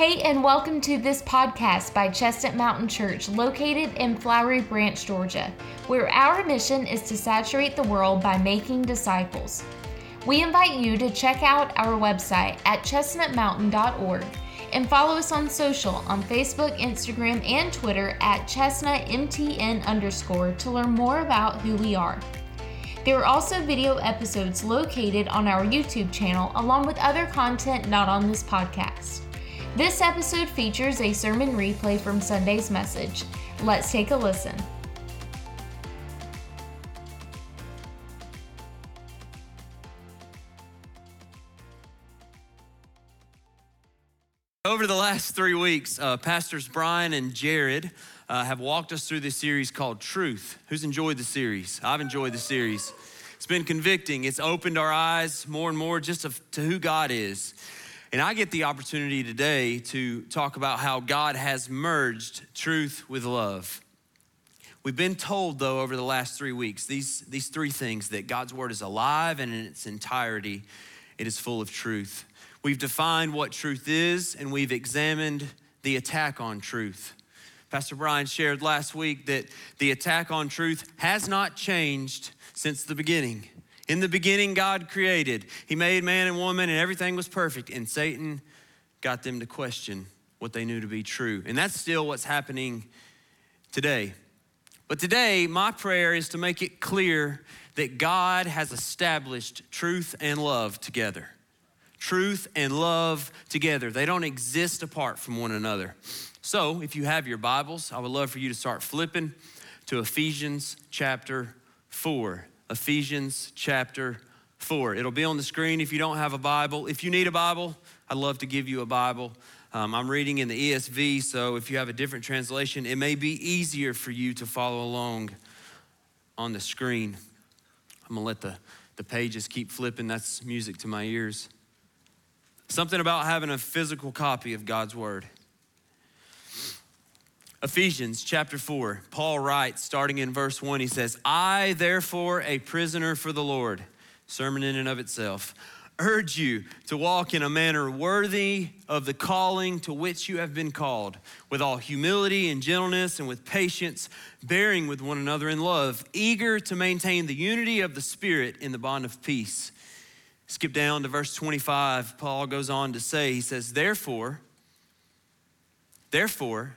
Hey, and welcome to this podcast by Chestnut Mountain Church, located in Flowery Branch, Georgia, where our mission is to saturate the world by making disciples. We invite you to check out our website at chestnutmountain.org and follow us on social on Facebook, Instagram, and Twitter at chestnutmtn underscore to learn more about who we are. There are also video episodes located on our YouTube channel, along with other content not on this podcast. This episode features a sermon replay from Sunday's message. Let's take a listen. Over the last three weeks, uh, Pastors Brian and Jared uh, have walked us through this series called Truth. Who's enjoyed the series? I've enjoyed the series. It's been convicting. It's opened our eyes more and more just to, to who God is. And I get the opportunity today to talk about how God has merged truth with love. We've been told, though, over the last three weeks, these, these three things that God's word is alive and in its entirety, it is full of truth. We've defined what truth is, and we've examined the attack on truth. Pastor Brian shared last week that the attack on truth has not changed since the beginning. In the beginning, God created, He made man and woman, and everything was perfect. And Satan got them to question what they knew to be true. And that's still what's happening today. But today, my prayer is to make it clear that God has established truth and love together truth and love together. They don't exist apart from one another. So, if you have your Bibles, I would love for you to start flipping to Ephesians chapter 4. Ephesians chapter 4. It'll be on the screen if you don't have a Bible. If you need a Bible, I'd love to give you a Bible. Um, I'm reading in the ESV, so if you have a different translation, it may be easier for you to follow along on the screen. I'm gonna let the, the pages keep flipping. That's music to my ears. Something about having a physical copy of God's Word. Ephesians chapter 4, Paul writes, starting in verse 1, he says, I, therefore, a prisoner for the Lord, sermon in and of itself, urge you to walk in a manner worthy of the calling to which you have been called, with all humility and gentleness and with patience, bearing with one another in love, eager to maintain the unity of the Spirit in the bond of peace. Skip down to verse 25. Paul goes on to say, he says, Therefore, therefore,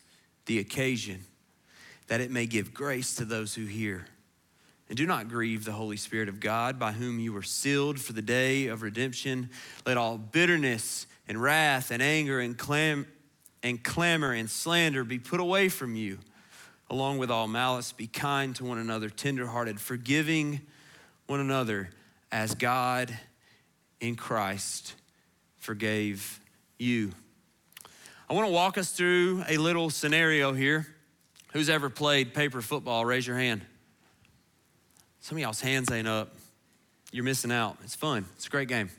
the occasion, that it may give grace to those who hear. And do not grieve the Holy Spirit of God, by whom you were sealed for the day of redemption. Let all bitterness and wrath and anger and, clam- and clamor and slander be put away from you, along with all malice. Be kind to one another, tenderhearted, forgiving one another as God in Christ forgave you. I want to walk us through a little scenario here. Who's ever played paper football? Raise your hand. Some of y'all's hands ain't up. You're missing out. It's fun, it's a great game.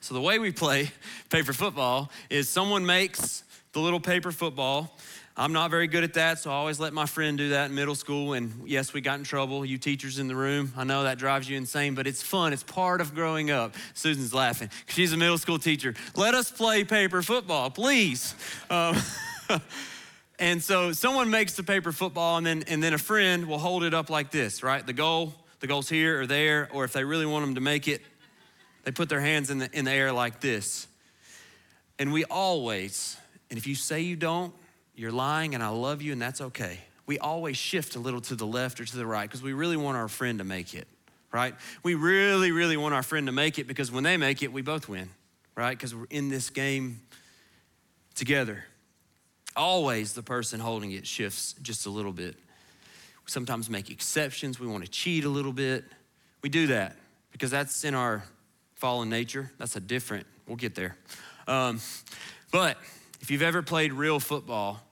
So, the way we play paper football is someone makes the little paper football, I'm not very good at that, so I always let my friend do that in middle school. And yes, we got in trouble. You teachers in the room, I know that drives you insane, but it's fun. It's part of growing up. Susan's laughing. She's a middle school teacher. Let us play paper football, please. Um, and so someone makes the paper football, and then, and then a friend will hold it up like this, right? The goal, the goal's here or there, or if they really want them to make it, they put their hands in the, in the air like this. And we always, and if you say you don't, you're lying and I love you and that's okay. We always shift a little to the left or to the right because we really want our friend to make it, right? We really, really want our friend to make it because when they make it, we both win, right? Because we're in this game together. Always the person holding it shifts just a little bit. We sometimes make exceptions. We want to cheat a little bit. We do that because that's in our fallen nature. That's a different, we'll get there. Um, but If you've ever played real football,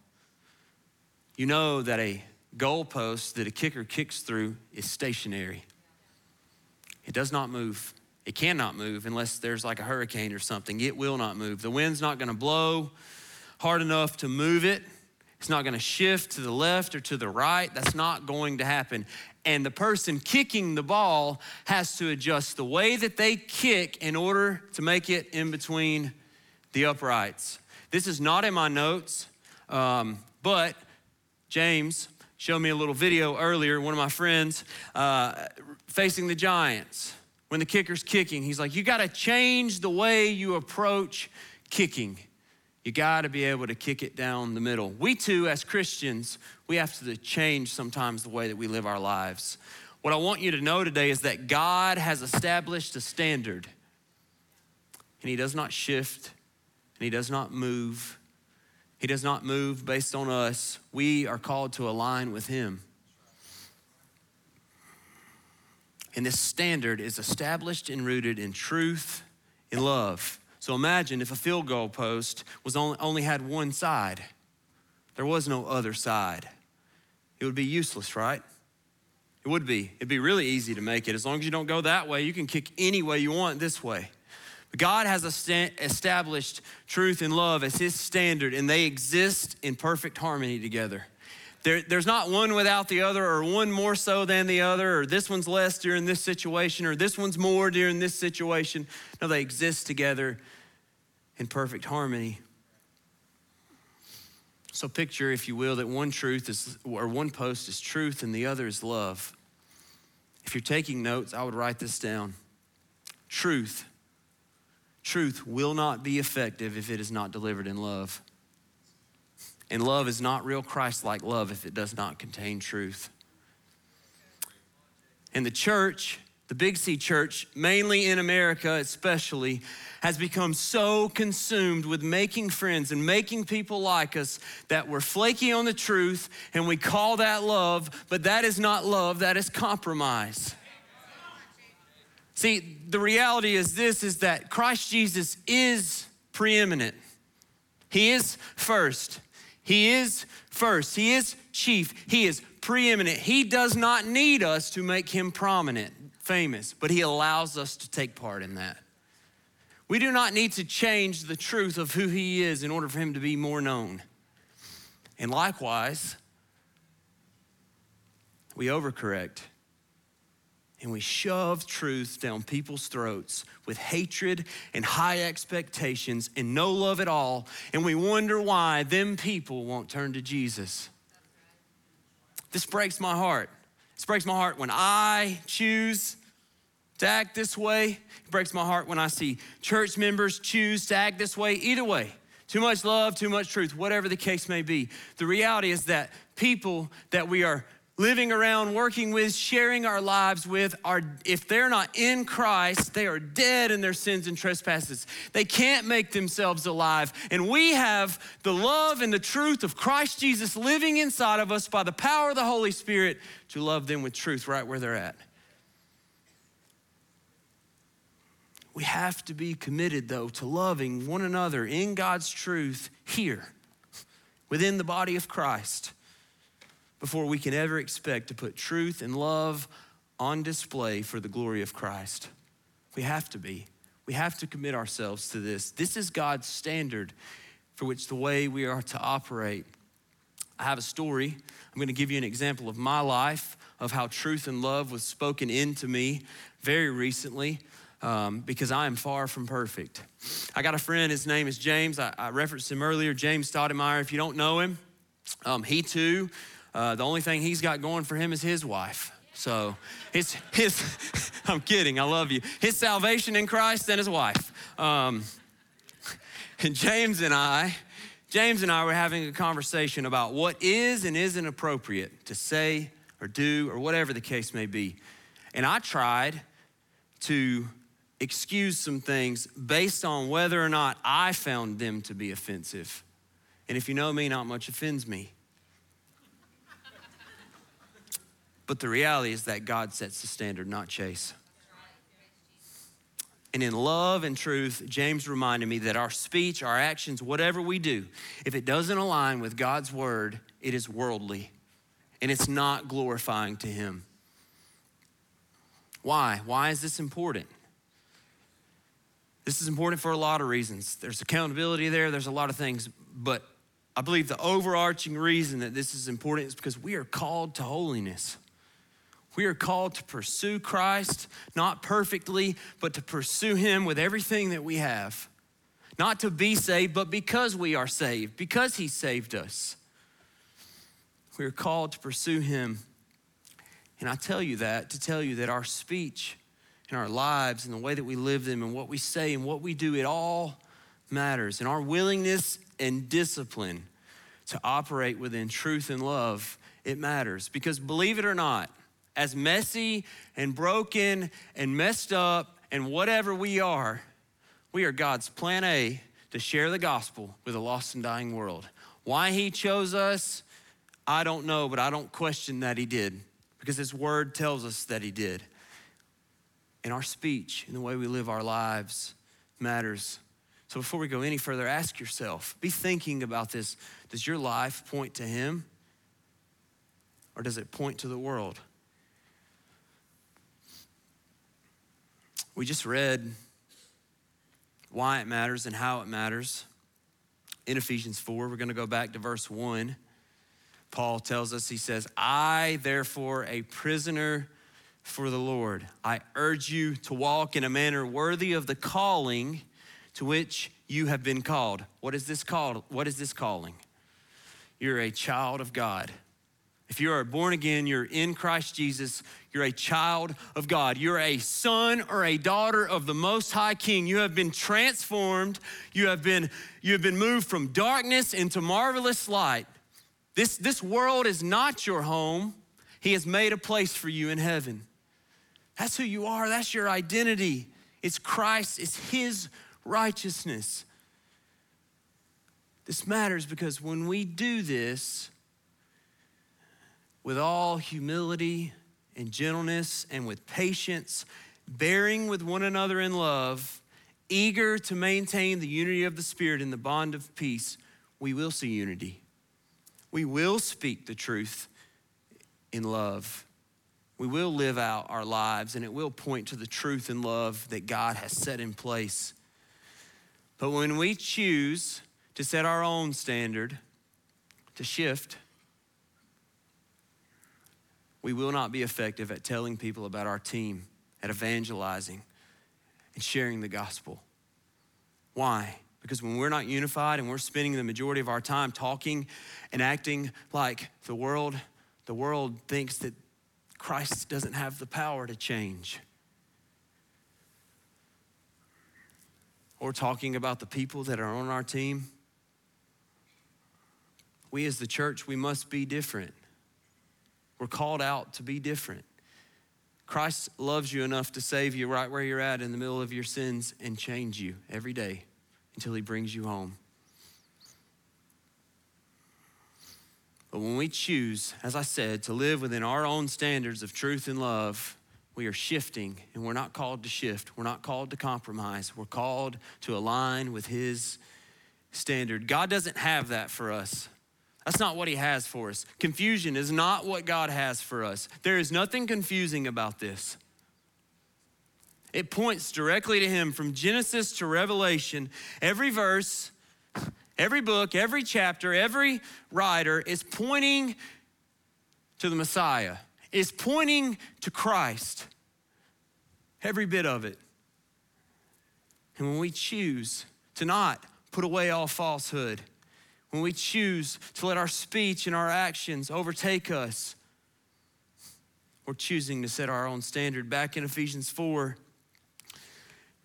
you know that a goalpost that a kicker kicks through is stationary. It does not move. It cannot move unless there's like a hurricane or something. It will not move. The wind's not going to blow hard enough to move it. It's not going to shift to the left or to the right. That's not going to happen. And the person kicking the ball has to adjust the way that they kick in order to make it in between the uprights. This is not in my notes, um, but James showed me a little video earlier, one of my friends uh, facing the Giants. When the kicker's kicking, he's like, You got to change the way you approach kicking. You got to be able to kick it down the middle. We too, as Christians, we have to change sometimes the way that we live our lives. What I want you to know today is that God has established a standard, and He does not shift, and He does not move. He does not move based on us. We are called to align with Him. And this standard is established and rooted in truth, in love. So imagine if a field goal post was only, only had one side. There was no other side. It would be useless, right? It would be. It'd be really easy to make it. As long as you don't go that way, you can kick any way you want this way. God has established truth and love as His standard, and they exist in perfect harmony together. There, there's not one without the other, or one more so than the other, or this one's less during this situation, or this one's more during this situation. No, they exist together in perfect harmony. So picture, if you will, that one truth is, or one post is truth and the other is love. If you're taking notes, I would write this down. Truth. Truth will not be effective if it is not delivered in love. And love is not real Christ like love if it does not contain truth. And the church, the Big C church, mainly in America especially, has become so consumed with making friends and making people like us that we're flaky on the truth and we call that love, but that is not love, that is compromise. See, the reality is this is that Christ Jesus is preeminent. He is first. He is first, He is chief, He is preeminent. He does not need us to make Him prominent, famous, but He allows us to take part in that. We do not need to change the truth of who He is in order for Him to be more known. And likewise, we overcorrect and we shove truth down people's throats with hatred and high expectations and no love at all, and we wonder why them people won't turn to Jesus. This breaks my heart. This breaks my heart when I choose to act this way. It breaks my heart when I see church members choose to act this way. Either way, too much love, too much truth, whatever the case may be. The reality is that people that we are living around, working with, sharing our lives with are, if they're not in Christ, they are dead in their sins and trespasses. They can't make themselves alive. And we have the love and the truth of Christ Jesus living inside of us by the power of the Holy Spirit to love them with truth right where they're at. We have to be committed, though, to loving one another in God's truth here within the body of Christ before we can ever expect to put truth and love on display for the glory of Christ. We have to be. We have to commit ourselves to this. This is God's standard for which the way we are to operate. I have a story. I'm going to give you an example of my life of how truth and love was spoken into me very recently. Um, because I am far from perfect. I got a friend, his name is James. I, I referenced him earlier, James Stoudemire. If you don't know him, um, he too uh, the only thing he's got going for him is his wife. So his, his I'm kidding, I love you. His salvation in Christ and his wife. Um, and James and I, James and I were having a conversation about what is and isn't appropriate to say or do or whatever the case may be. And I tried to excuse some things based on whether or not I found them to be offensive. And if you know me, not much offends me. But the reality is that God sets the standard, not Chase. And in love and truth, James reminded me that our speech, our actions, whatever we do, if it doesn't align with God's word, it is worldly and it's not glorifying to Him. Why? Why is this important? This is important for a lot of reasons. There's accountability there, there's a lot of things, but I believe the overarching reason that this is important is because we are called to holiness. We are called to pursue Christ, not perfectly, but to pursue Him with everything that we have. Not to be saved, but because we are saved, because He saved us. We are called to pursue Him. And I tell you that to tell you that our speech and our lives and the way that we live them and what we say and what we do, it all matters. And our willingness and discipline to operate within truth and love, it matters. Because believe it or not, as messy and broken and messed up and whatever we are, we are God's plan A to share the gospel with a lost and dying world. Why He chose us, I don't know, but I don't question that He did because His word tells us that He did. And our speech and the way we live our lives matters. So before we go any further, ask yourself be thinking about this. Does your life point to Him or does it point to the world? We just read why it matters and how it matters in Ephesians 4. We're going to go back to verse 1. Paul tells us, he says, I, therefore, a prisoner for the Lord, I urge you to walk in a manner worthy of the calling to which you have been called. What is this called? What is this calling? You're a child of God. If you are born again, you're in Christ Jesus, you're a child of God. You're a son or a daughter of the Most High King. You have been transformed. You have been, you have been moved from darkness into marvelous light. This, this world is not your home. He has made a place for you in heaven. That's who you are. That's your identity. It's Christ, it's His righteousness. This matters because when we do this, with all humility and gentleness and with patience, bearing with one another in love, eager to maintain the unity of the Spirit in the bond of peace, we will see unity. We will speak the truth in love. We will live out our lives and it will point to the truth and love that God has set in place. But when we choose to set our own standard, to shift, we will not be effective at telling people about our team, at evangelizing and sharing the gospel. Why? Because when we're not unified and we're spending the majority of our time talking and acting like the world, the world thinks that Christ doesn't have the power to change. Or talking about the people that are on our team. We as the church, we must be different. We're called out to be different. Christ loves you enough to save you right where you're at in the middle of your sins and change you every day until he brings you home. But when we choose, as I said, to live within our own standards of truth and love, we are shifting and we're not called to shift. We're not called to compromise. We're called to align with his standard. God doesn't have that for us. That's not what He has for us. Confusion is not what God has for us. There is nothing confusing about this. It points directly to Him from Genesis to Revelation. Every verse, every book, every chapter, every writer is pointing to the Messiah, is pointing to Christ. Every bit of it. And when we choose to not put away all falsehood, when we choose to let our speech and our actions overtake us, we're choosing to set our own standard. Back in Ephesians 4,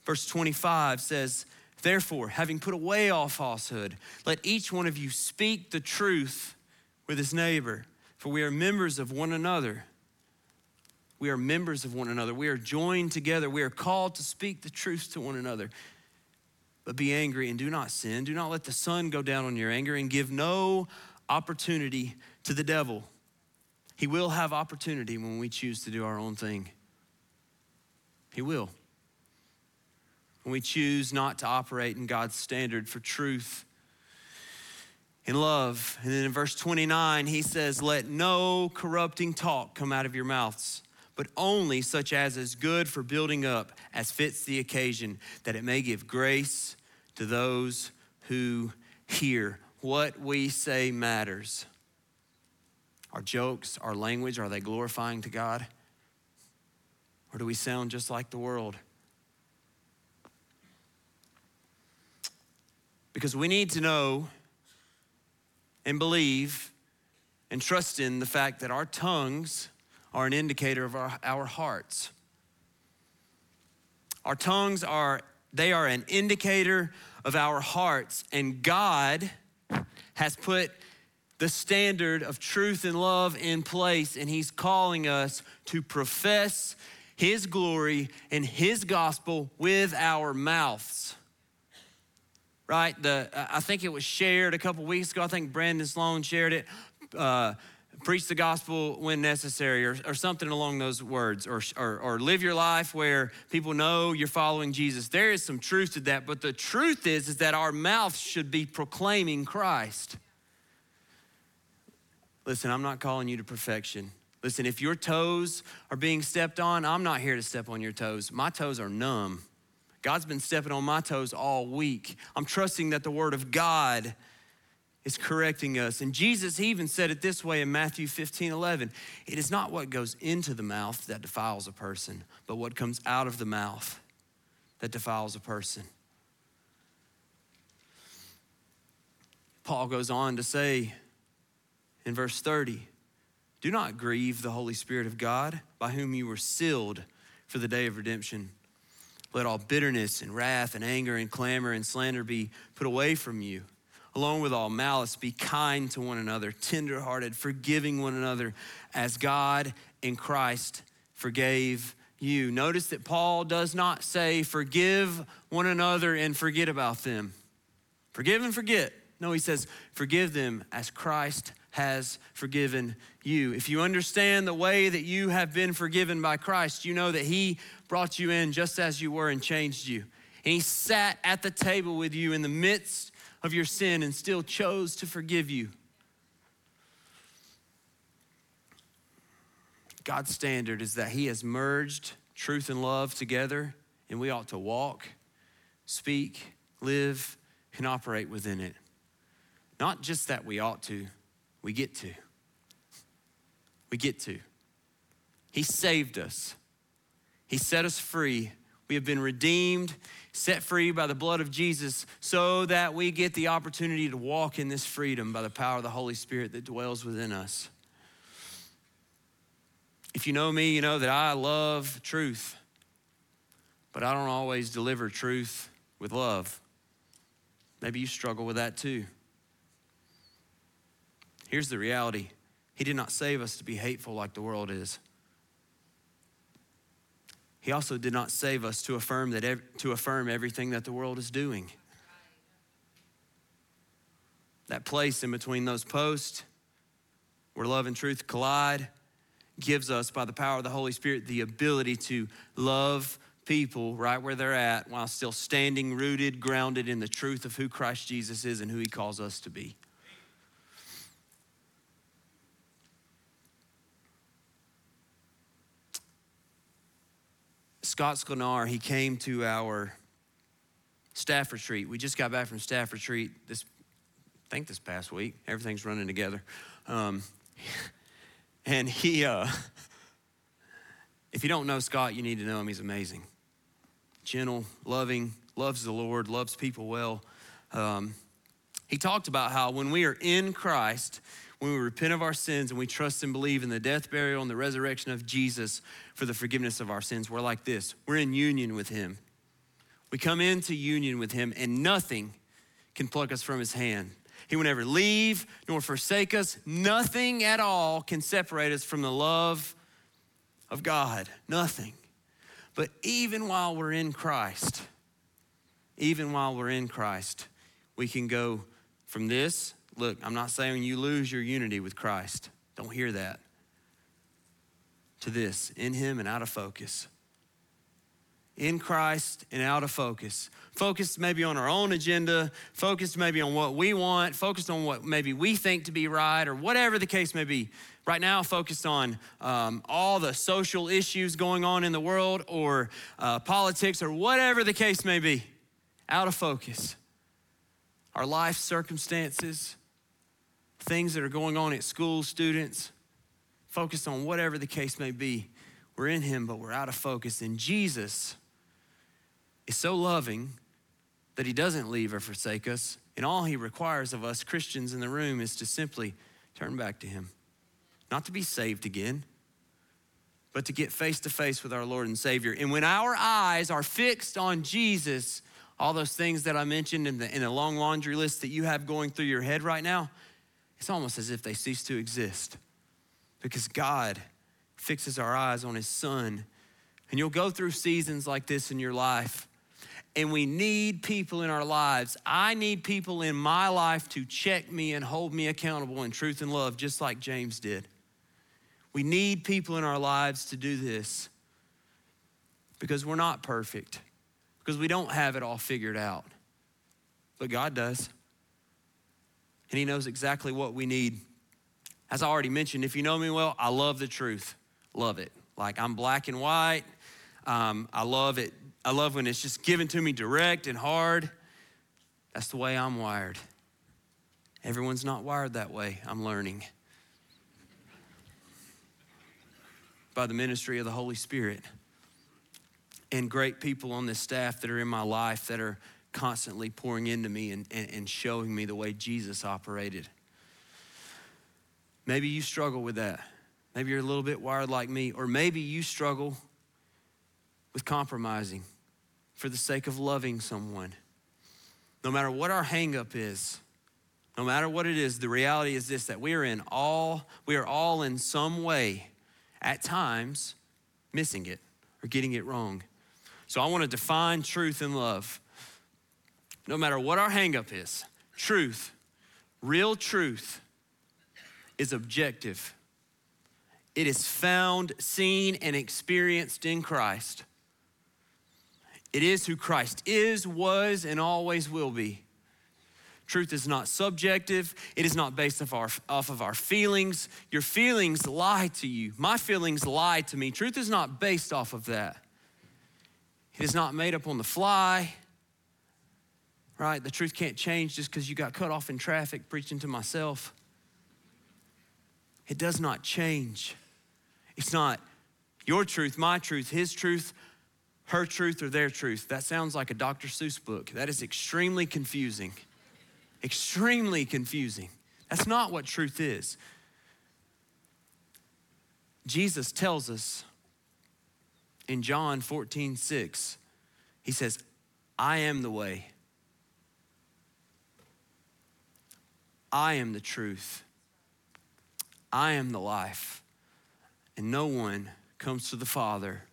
verse 25 says, Therefore, having put away all falsehood, let each one of you speak the truth with his neighbor, for we are members of one another. We are members of one another. We are joined together. We are called to speak the truth to one another. But be angry and do not sin. Do not let the sun go down on your anger and give no opportunity to the devil. He will have opportunity when we choose to do our own thing. He will. when we choose not to operate in God's standard for truth and love. And then in verse 29, he says, Let no corrupting talk come out of your mouths, but only such as is good for building up, as fits the occasion, that it may give grace to those who hear. What we say matters. Our jokes, our language, are they glorifying to God? Or do we sound just like the world? Because we need to know and believe and trust in the fact that our tongues are an indicator of our, our hearts. Our tongues are, they are an indicator of our hearts, and God has put the standard of truth and love in place, and He's calling us to profess His glory and His gospel with our mouths right? The, I think it was shared a couple weeks ago. I think Brandon Sloan shared it. Uh, preach the gospel when necessary, or, or something along those words, or, or, or live your life where people know you're following Jesus. There is some truth to that, but the truth is, is that our mouths should be proclaiming Christ. Listen, I'm not calling you to perfection. Listen, if your toes are being stepped on, I'm not here to step on your toes. My toes are numb. God's been stepping on my toes all week. I'm trusting that the Word of God is correcting us. And Jesus even said it this way in Matthew 15 11 It is not what goes into the mouth that defiles a person, but what comes out of the mouth that defiles a person. Paul goes on to say in verse 30 Do not grieve the Holy Spirit of God, by whom you were sealed for the day of redemption. Let all bitterness and wrath and anger and clamor and slander be put away from you. Along with all malice, be kind to one another, tenderhearted, forgiving one another, as God in Christ forgave you. Notice that Paul does not say, forgive one another and forget about them. Forgive and forget. No, he says, forgive them as Christ has forgiven you. If you understand the way that you have been forgiven by Christ, you know that he brought you in just as you were and changed you. And he sat at the table with you in the midst of your sin and still chose to forgive you. God's standard is that he has merged truth and love together, and we ought to walk, speak, live, and operate within it. Not just that we ought to, we get to. We get to. He saved us. He set us free. We have been redeemed, set free by the blood of Jesus, so that we get the opportunity to walk in this freedom by the power of the Holy Spirit that dwells within us. If you know me, you know that I love truth, but I don't always deliver truth with love. Maybe you struggle with that too. Here's the reality He did not save us to be hateful like the world is. He also did not save us to affirm, that ev- to affirm everything that the world is doing. That place in between those posts where love and truth collide gives us, by the power of the Holy Spirit, the ability to love people right where they're at while still standing rooted, grounded in the truth of who Christ Jesus is and who he calls us to be. Scott Sklenar, he came to our staff retreat. We just got back from staff retreat this, I think this past week. Everything's running together. Um, and he, uh, if you don't know Scott, you need to know him. He's amazing. Gentle, loving, loves the Lord, loves people well. Um, he talked about how when we are in Christ, when we repent of our sins and we trust and believe in the death, burial, and the resurrection of Jesus for the forgiveness of our sins, we're like this we're in union with Him. We come into union with Him, and nothing can pluck us from His hand. He will never leave nor forsake us. Nothing at all can separate us from the love of God. Nothing. But even while we're in Christ, even while we're in Christ, we can go from this Look, I'm not saying you lose your unity with Christ. Don't hear that. To this, in Him and out of focus. in Christ and out of focus. Focused maybe on our own agenda, focused maybe on what we want, focused on what maybe we think to be right, or whatever the case may be. Right now, focused on um, all the social issues going on in the world, or uh, politics, or whatever the case may be. Out of focus. Our life circumstances, things that are going on at school, students, focused on whatever the case may be. We're in Him, but we're out of focus. And Jesus is so loving that He doesn't leave or forsake us. And all He requires of us Christians in the room is to simply turn back to Him. Not to be saved again, but to get face to face with our Lord and Savior. And when our eyes are fixed on Jesus, all those things that I mentioned in the, in long laundry list that you have going through your head right now, it's almost as if they cease to exist because God fixes our eyes on His Son. And you'll go through seasons like this in your life. And we need people in our lives. I need people in my life to check me and hold me accountable in truth and love, just like James did. We need people in our lives to do this because we're not perfect, because we don't have it all figured out. But God does. And He knows exactly what we need. As I already mentioned, if you know me well, I love the truth. Love it. Like I'm black and white. Um, I love it. I love when it's just given to me direct and hard. That's the way I'm wired. Everyone's not wired that way. I'm learning. By the ministry of the Holy Spirit. And great people on this staff that are in my life that are constantly pouring into me and, and, and showing me the way Jesus operated. Maybe you struggle with that. Maybe you're a little bit wired like me, or maybe you struggle with compromising for the sake of loving someone. No matter what our hangup is, no matter what it is, the reality is this that we are in all, we are all in some way, at times, missing it or getting it wrong. So I want to define truth and love. No matter what our hangup is, truth, real truth, is objective. It is found, seen, and experienced in Christ. It is who Christ is, was, and always will be. Truth is not subjective. It is not based off, our, off of our feelings. Your feelings lie to you. My feelings lie to me. Truth is not based off of that. It is not made up on the fly, right? The truth can't change just because you got cut off in traffic preaching to myself. It does not change. It's not your truth, my truth, his truth, her truth, or their truth. That sounds like a Dr. Seuss book. That is extremely confusing. Extremely confusing. That's not what truth is. Jesus tells us in John 14, 6, he says, I am the way. I am the truth. I am the life, and no one comes to the Father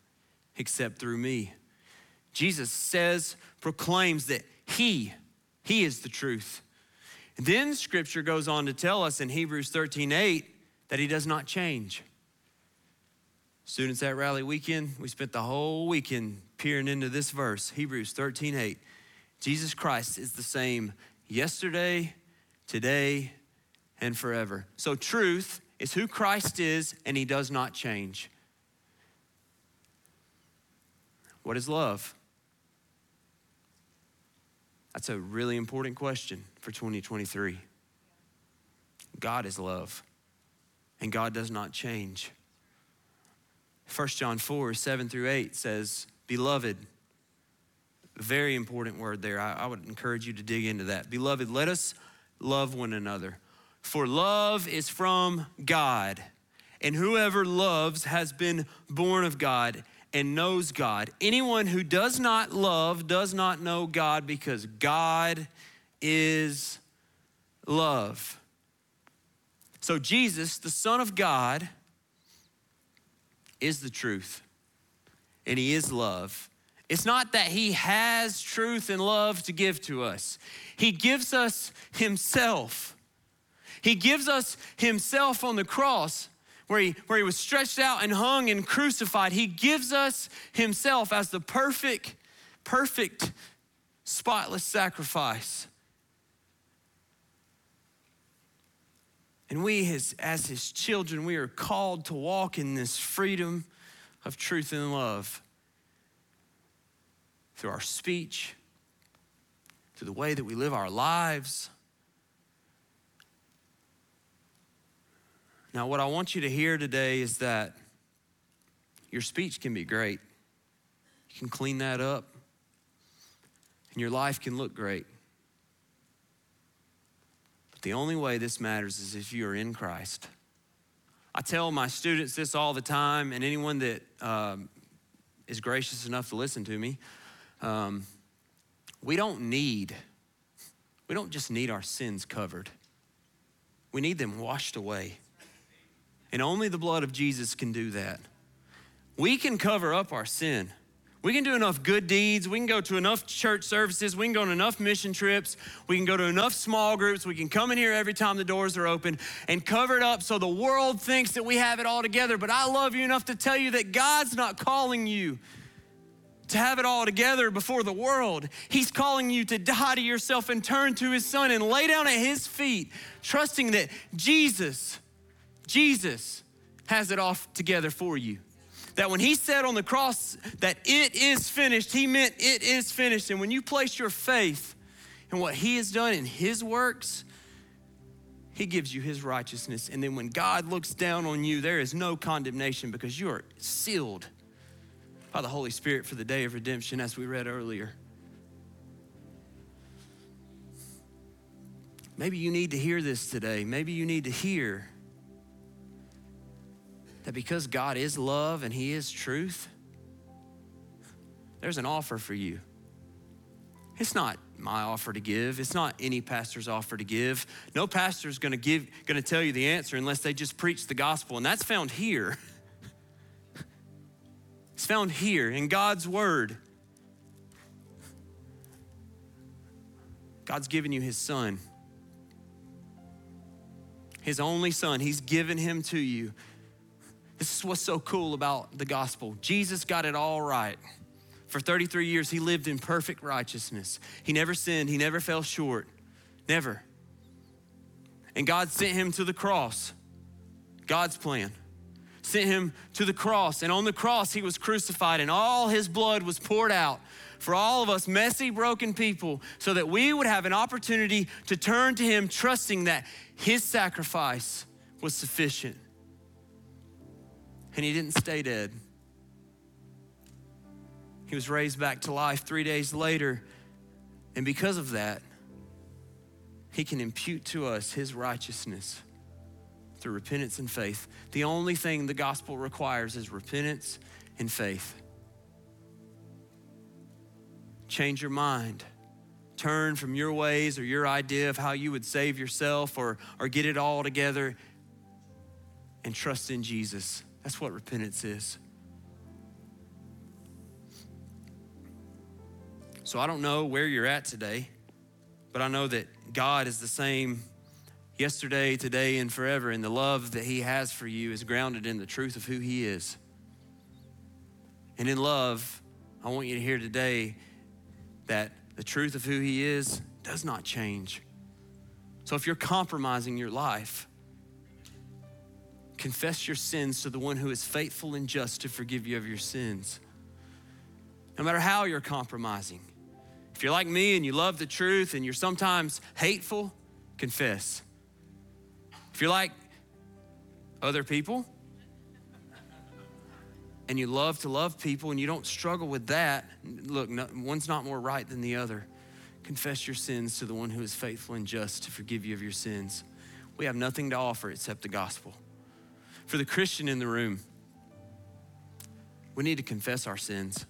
except through me. Jesus says, proclaims that He, He is the truth. And then scripture goes on to tell us in Hebrews 13 8 that He does not change. Students at Rally Weekend, we spent the whole weekend peering into this verse, Hebrews 13 8. Jesus Christ is the same yesterday, today, and forever. So, truth is who Christ is, and he does not change. What is love? That's a really important question for 2023. God is love, and God does not change. 1 John 4, 7 through 8 says, Beloved, very important word there. I, I would encourage you to dig into that. Beloved, let us love one another for love is from God, and whoever loves has been born of God and knows God. Anyone who does not love does not know God because God is love. So, Jesus, the Son of God, is the truth, and He is love. It's not that He has truth and love to give to us, He gives us Himself. He gives us Himself on the cross. where he, where he was stretched out and hung and crucified. He gives us himself as the perfect, perfect, spotless sacrifice. And we, as, as his children, we are called to walk in this freedom of truth and love through our speech, through the way that we live our lives. Now, what I want you to hear today is that your speech can be great. You can clean that up, and your life can look great. But the only way this matters is if you are in Christ. I tell my students this all the time, and anyone that um, is gracious enough to listen to me. Um, we don't need, we don't just need our sins covered, we need them washed away. And only the blood of Jesus can do that. We can cover up our sin. We can do enough good deeds. We can go to enough church services. We can go on enough mission trips. We can go to enough small groups. We can come in here every time the doors are open and cover it up so the world thinks that we have it all together. But I love you enough to tell you that God's not calling you to have it all together before the world. He's calling you to die to yourself and turn to His Son and lay down at His feet, trusting that Jesus, Jesus has it all together for you that when he said on the cross that it is finished, he meant it is finished. And when you place your faith in what he has done in his works, he gives you his righteousness. And then when God looks down on you, there is no condemnation because you are sealed by the Holy Spirit for the day of redemption, as we read earlier. Maybe you need to hear this today. Maybe you need to hear that because God is love and He is truth, there's an offer for you. It's not my offer to give. It's not any pastor's offer to give. No pastor is going to give, going to tell you the answer unless they just preach the gospel, and that's found here. it's found here in God's word. God's given you His Son, His only Son. He's given Him to you this is what's so cool about the gospel. Jesus got it all right. For 33 years, he lived in perfect righteousness. He never sinned, he never fell short. Never. And God sent him to the cross. God's plan. Sent him to the cross. And on the cross, he was crucified, and all his blood was poured out for all of us messy, broken people so that we would have an opportunity to turn to him, trusting that his sacrifice was sufficient and he didn't stay dead. He was raised back to life three days later, and because of that, he can impute to us his righteousness through repentance and faith. The only thing the gospel requires is repentance and faith. Change your mind. Turn from your ways or your idea of how you would save yourself or, or get it all together and trust in Jesus. That's what repentance is. So I don't know where you're at today, but I know that God is the same yesterday, today, and forever. And the love that He has for you is grounded in the truth of who He is. And in love, I want you to hear today that the truth of who He is does not change. So if you're compromising your life, Confess your sins to the one who is faithful and just to forgive you of your sins. No matter how you're compromising. If you're like me and you love the truth and you're sometimes hateful, confess. If you're like other people and you love to love people and you don't struggle with that, look, one's not more right than the other. Confess your sins to the one who is faithful and just to forgive you of your sins. We have nothing to offer except the gospel. For the Christian in the room, we need to confess our sins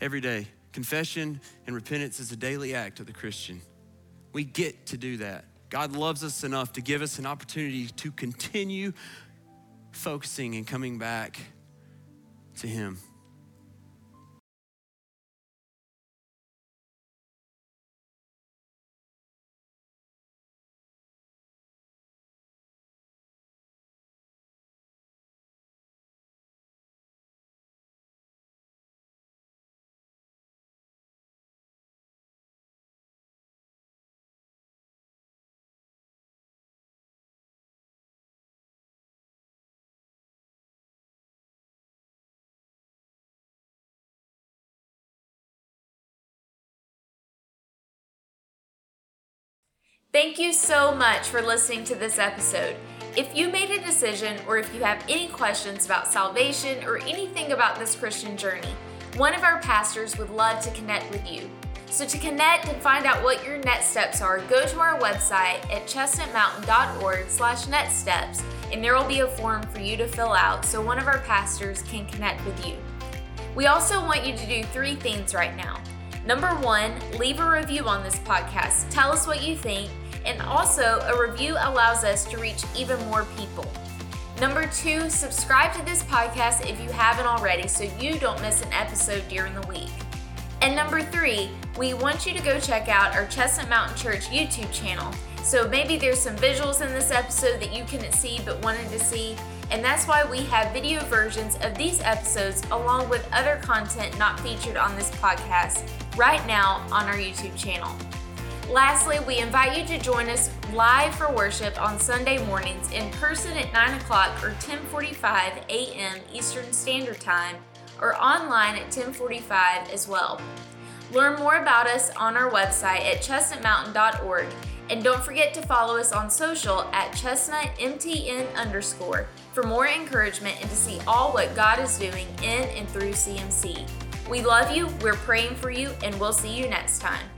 every day. Confession and repentance is a daily act of the Christian. We get to do that. God loves us enough to give us an opportunity to continue focusing and coming back to Him. Thank you so much for listening to this episode. If you made a decision or if you have any questions about salvation or anything about this Christian journey, one of our pastors would love to connect with you. So to connect and find out what your next steps are, go to our website at chestnutmountain.org slash next steps and there will be a form for you to fill out so one of our pastors can connect with you. We also want you to do three things right now. Number one, leave a review on this podcast. Tell us what you think. And also, a review allows us to reach even more people. Number two, subscribe to this podcast if you haven't already so you don't miss an episode during the week. And number three, we want you to go check out our Chestnut Mountain Church YouTube channel. So maybe there's some visuals in this episode that you couldn't see but wanted to see, and that's why we have video versions of these episodes along with other content not featured on this podcast right now on our YouTube channel. Lastly, we invite you to join us live for worship on Sunday mornings in person at 9 o'clock or 10:45 a.m. Eastern Standard Time, or online at 10:45 as well. Learn more about us on our website at chestnutmountain.org, and don't forget to follow us on social at chestnutmtn underscore for more encouragement and to see all what God is doing in and through CMC. We love you, we're praying for you, and we'll see you next time.